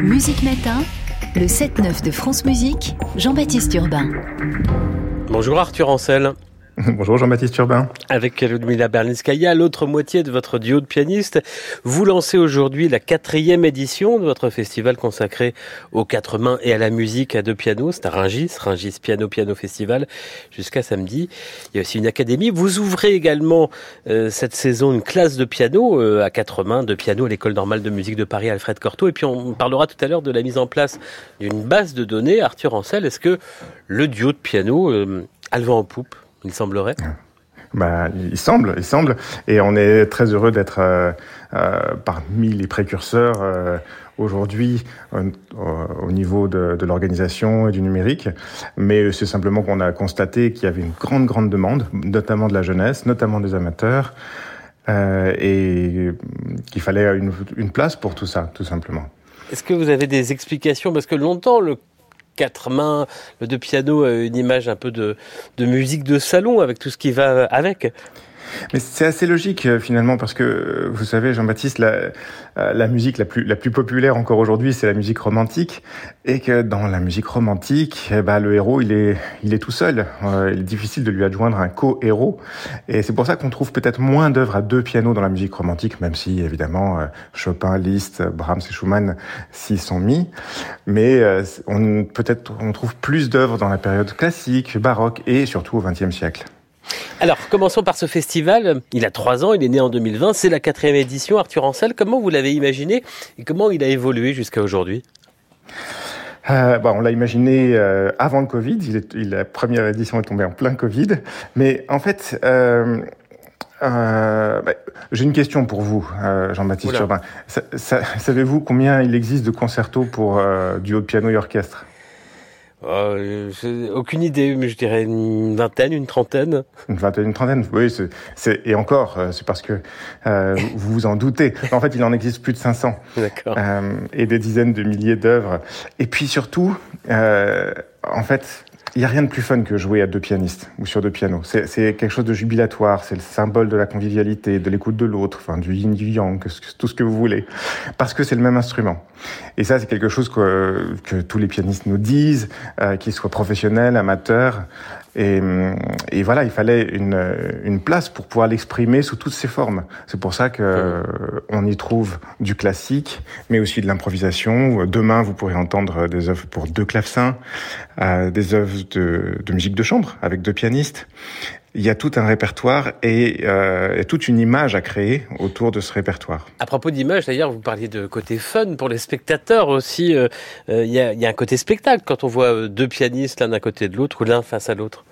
Musique Matin, le 7-9 de France Musique, Jean-Baptiste Urbain. Bonjour Arthur Ancel. Bonjour Jean-Baptiste Urbain. Avec Ludmila Berlinskaya, l'autre moitié de votre duo de pianistes, vous lancez aujourd'hui la quatrième édition de votre festival consacré aux quatre mains et à la musique à deux pianos. C'est à Ringis, Ringis Piano Piano Festival, jusqu'à samedi. Il y a aussi une académie. Vous ouvrez également euh, cette saison une classe de piano euh, à quatre mains, de piano à l'école normale de musique de Paris Alfred Cortot. Et puis on parlera tout à l'heure de la mise en place d'une base de données. Arthur Ancel, est-ce que le duo de piano euh, a le vent en poupe? Il semblerait. Bah, il semble, il semble, et on est très heureux d'être euh, euh, parmi les précurseurs euh, aujourd'hui au niveau de, de l'organisation et du numérique. Mais c'est simplement qu'on a constaté qu'il y avait une grande, grande demande, notamment de la jeunesse, notamment des amateurs, et qu'il fallait une, une place pour tout ça, tout simplement. Est-ce que vous avez des explications? Parce que longtemps, le quatre mains, le de piano, une image un peu de, de musique de salon avec tout ce qui va avec. Mais c'est assez logique euh, finalement parce que euh, vous savez Jean-Baptiste, la, euh, la musique la plus la plus populaire encore aujourd'hui, c'est la musique romantique, et que dans la musique romantique, eh ben, le héros il est il est tout seul. il est difficile de lui adjoindre un co-héros, et c'est pour ça qu'on trouve peut-être moins d'œuvres à deux pianos dans la musique romantique, même si évidemment Chopin, Liszt, Brahms et Schumann s'y sont mis, mais on peut-être on trouve plus d'œuvres dans la période classique, baroque et surtout au XXe siècle. Alors, commençons par ce festival. Il a trois ans, il est né en 2020, c'est la quatrième édition. Arthur Ancel, comment vous l'avez imaginé et comment il a évolué jusqu'à aujourd'hui? Euh, on l'a imaginé euh, avant le Covid. Il la première édition est tombée en plein Covid. Mais en fait, euh, bah, j'ai une question pour vous, Jean-Baptiste Urbain. Savez-vous combien il existe de concertos pour duo de piano et orchestre? Euh, aucune idée, mais je dirais une vingtaine, une trentaine. Une vingtaine, une trentaine, oui. C'est, et encore, euh, c'est parce que euh, vous vous en doutez. En fait, il en existe plus de 500. D'accord. Euh, et des dizaines de milliers d'œuvres. Et puis surtout, euh, en fait, il n'y a rien de plus fun que jouer à deux pianistes ou sur deux pianos. C'est quelque chose de jubilatoire, c'est le symbole de la convivialité, de l'écoute de l'autre, enfin du yin du yang, tout ce que vous voulez, parce que c'est le même instrument. Et ça, c'est quelque chose que, que, tous les pianistes nous disent, euh, qu'ils soient professionnels, amateurs. Et, voilà, il fallait une, une place pour pouvoir l'exprimer sous toutes ses formes. C'est pour ça que euh, on y trouve du classique, mais aussi de l'improvisation. Demain, vous pourrez entendre des œuvres pour deux clavecins, euh, des œuvres de, musique de chambre avec deux pianistes. Il y a tout un répertoire et, euh, et, toute une image à créer autour de ce répertoire. À propos d'image, d'ailleurs, vous parliez de côté fun pour les spectateurs aussi. Euh, euh il, y a, y a un côté spectacle quand on voit deux pianistes l'un à côté de l'autre ou l'un face à l'autre.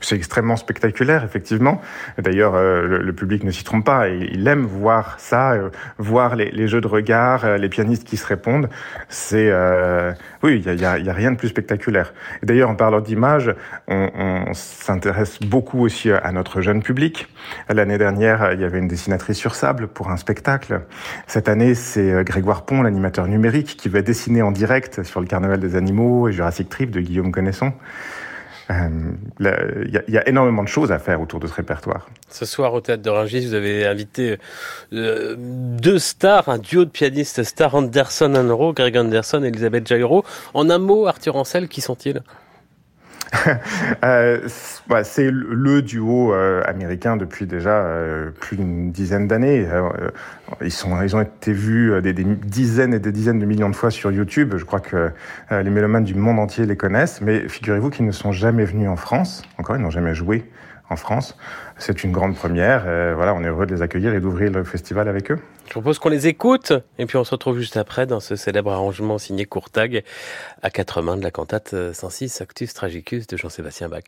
C'est extrêmement spectaculaire, effectivement. D'ailleurs, euh, le, public ne s'y trompe pas. Il, aime voir ça, euh, voir les, les, jeux de regard, euh, les pianistes qui se répondent. C'est euh, oui, il y a, y a, rien de plus spectaculaire. D'ailleurs, en parlant d'image, on, on s'intéresse beaucoup aussi à notre jeune public. L'année dernière, il y avait une dessinatrice sur sable pour un spectacle. Cette année, c'est Grégoire Pont, l'animateur numérique, qui va dessiner en direct sur le Carnaval des animaux et Jurassic Trip de Guillaume Connaisson. Il euh, y, a énormément de choses à faire autour de ce répertoire. Ce soir au théâtre de vous avez invité euh, deux stars, un duo de pianistes stars, Anderson Anro, Greg Anderson et Elisabeth Jairo. En un mot, Arthur Ancel, qui sont-ils? euh, c'est le duo euh, américain depuis déjà euh, plus d'une dizaine d'années. Euh, ils ils ont été vus des, des, dizaines et des dizaines de millions de fois sur YouTube. Je crois que les mélomanes du monde entier les connaissent. Mais figurez-vous qu'ils ne sont jamais venus en France. Encore, ils n'ont jamais joué en France. C'est une grande première. voilà, on est heureux de les accueillir et d'ouvrir le festival avec eux. Je propose qu'on les écoute et puis on se retrouve juste après dans ce célèbre arrangement signé Courtag à quatre mains de la cantate 106 Actus Tragicus de Jean-Sébastien Bach.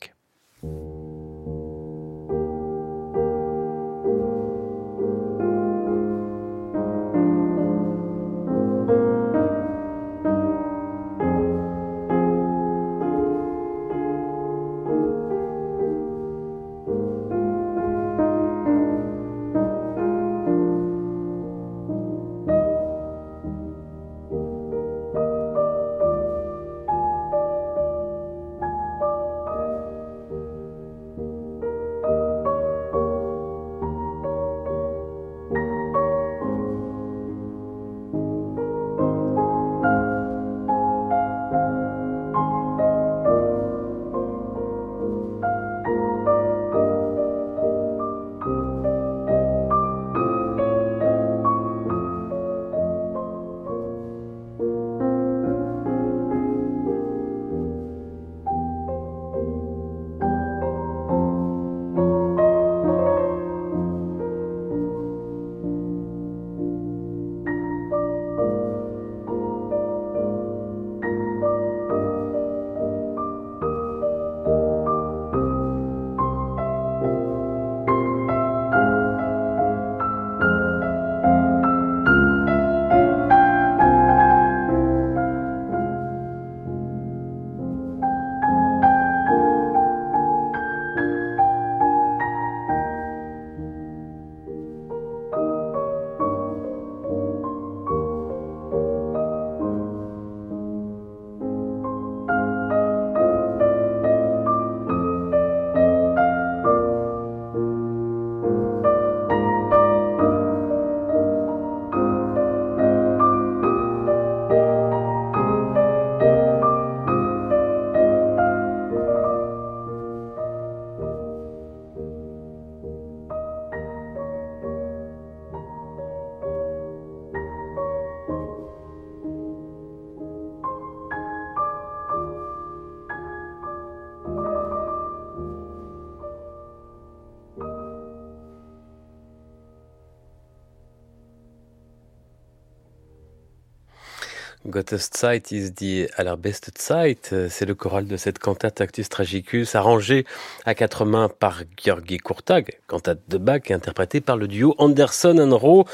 Gottest Zeit is die allerbeste Zeit. C'est le choral de cette cantate Actus Tragicus, arrangée à quatre mains par Georgi Kurtag, cantate de Bach, interprétée par le duo Anderson and Rowe,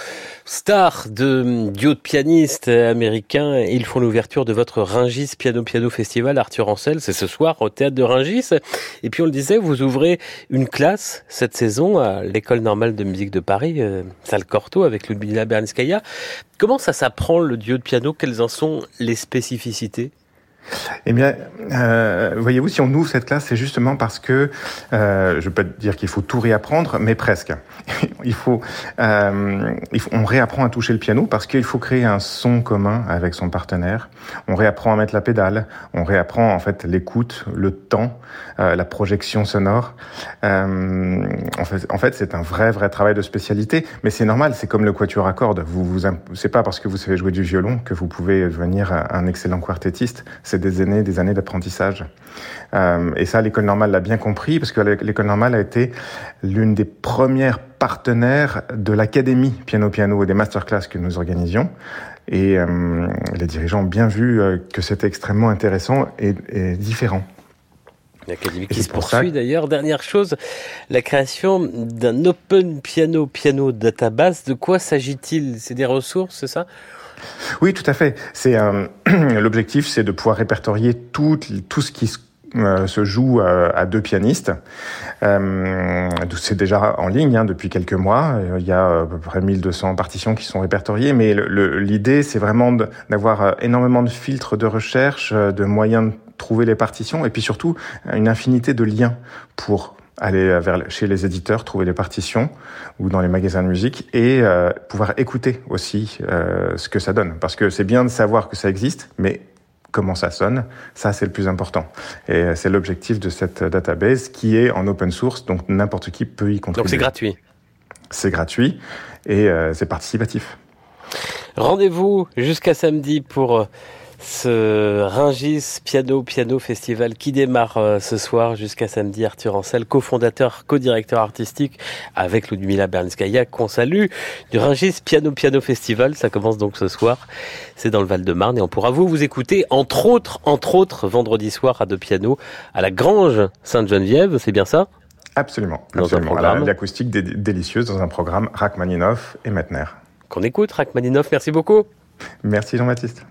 star de duo de pianistes américains. Ils font l'ouverture de votre Ringis Piano Piano Festival, Arthur Ancel. C'est ce soir au théâtre de Ringis. Et puis on le disait, vous ouvrez une classe cette saison à l'école normale de musique de Paris, euh, salle Corto, avec Ludmila Bernskaya. Comment ça s'apprend le duo de piano? Quelles en sont les spécificités eh bien, euh, voyez-vous, si on ouvre cette classe, c'est justement parce que, euh, je peux dire qu'il faut tout réapprendre, mais presque. il, faut, euh, on réapprend à toucher le piano parce qu'il faut créer un son commun avec son partenaire. On réapprend à mettre la pédale, on réapprend en fait l'écoute, le temps, euh, la projection sonore. Euh, en fait, en fait c'est un vrai, vrai travail de spécialité, mais c'est normal, c'est comme le quatuor à cordes. Vous, vous, c'est pas parce que vous savez jouer du violon que vous pouvez devenir un excellent quartettiste c'est des années, des années d'apprentissage. Euh, et ça, l'école normale l'a bien compris, parce que l'école normale a été l'une des premières partenaires de l'académie piano piano et des masterclass que nous organisions. Et euh, les dirigeants ont bien vu euh, que c'était extrêmement intéressant et, et différent. L'académie qui se poursuit d'ailleurs. Dernière chose, la création d'un Open Piano Piano Database. De quoi s'agit-il? C'est des ressources, c'est ça? Oui, tout à fait. C'est euh, l'objectif, c'est de pouvoir répertorier tout, tout ce qui se euh, se joue euh, à deux pianistes. C'est déjà en ligne hein, depuis quelques mois. Il y a à peu près 1200 partitions qui sont répertoriées, mais l'idée, c'est vraiment d'avoir énormément de filtres de recherche, de moyens de trouver les partitions, et puis surtout une infinité de liens pour aller vers, chez les éditeurs, trouver les partitions ou dans les magasins de musique et euh, pouvoir écouter aussi euh, ce que ça donne. Parce que c'est bien de savoir que ça existe, mais comment ça sonne, ça c'est le plus important. Et c'est l'objectif de cette database qui est en open source, donc n'importe qui peut y contribuer. Donc c'est gratuit. C'est gratuit et euh, c'est participatif. Rendez-vous jusqu'à samedi pour ce Ringis Piano Piano Festival qui démarre euh, ce soir jusqu'à samedi. Arthur Ancel, cofondateur, co-directeur artistique avec Ludmila Bernskaya, qu'on salue, du Ringis Piano Piano Festival. Ça commence donc ce soir. C'est dans le Val-de-Marne et on pourra vous vous écouter, entre autres, entre autres, vendredi soir à deux pianos à la Grange Sainte-Geneviève. C'est bien ça? Absolument. Dans absolument. L'acoustique délicieuse dans un programme Rachmaninoff et Metner. Qu'on écoute, Rachmaninoff. Merci beaucoup. Merci Jean-Baptiste.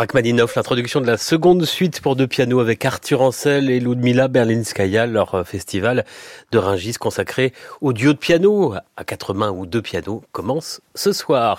Rachmaninoff, l'introduction de la seconde suite pour deux pianos avec Arthur Ancel et Ludmila Berlinskaya, leur festival de Ringis consacré au duo de piano à quatre mains ou deux pianos commence ce soir.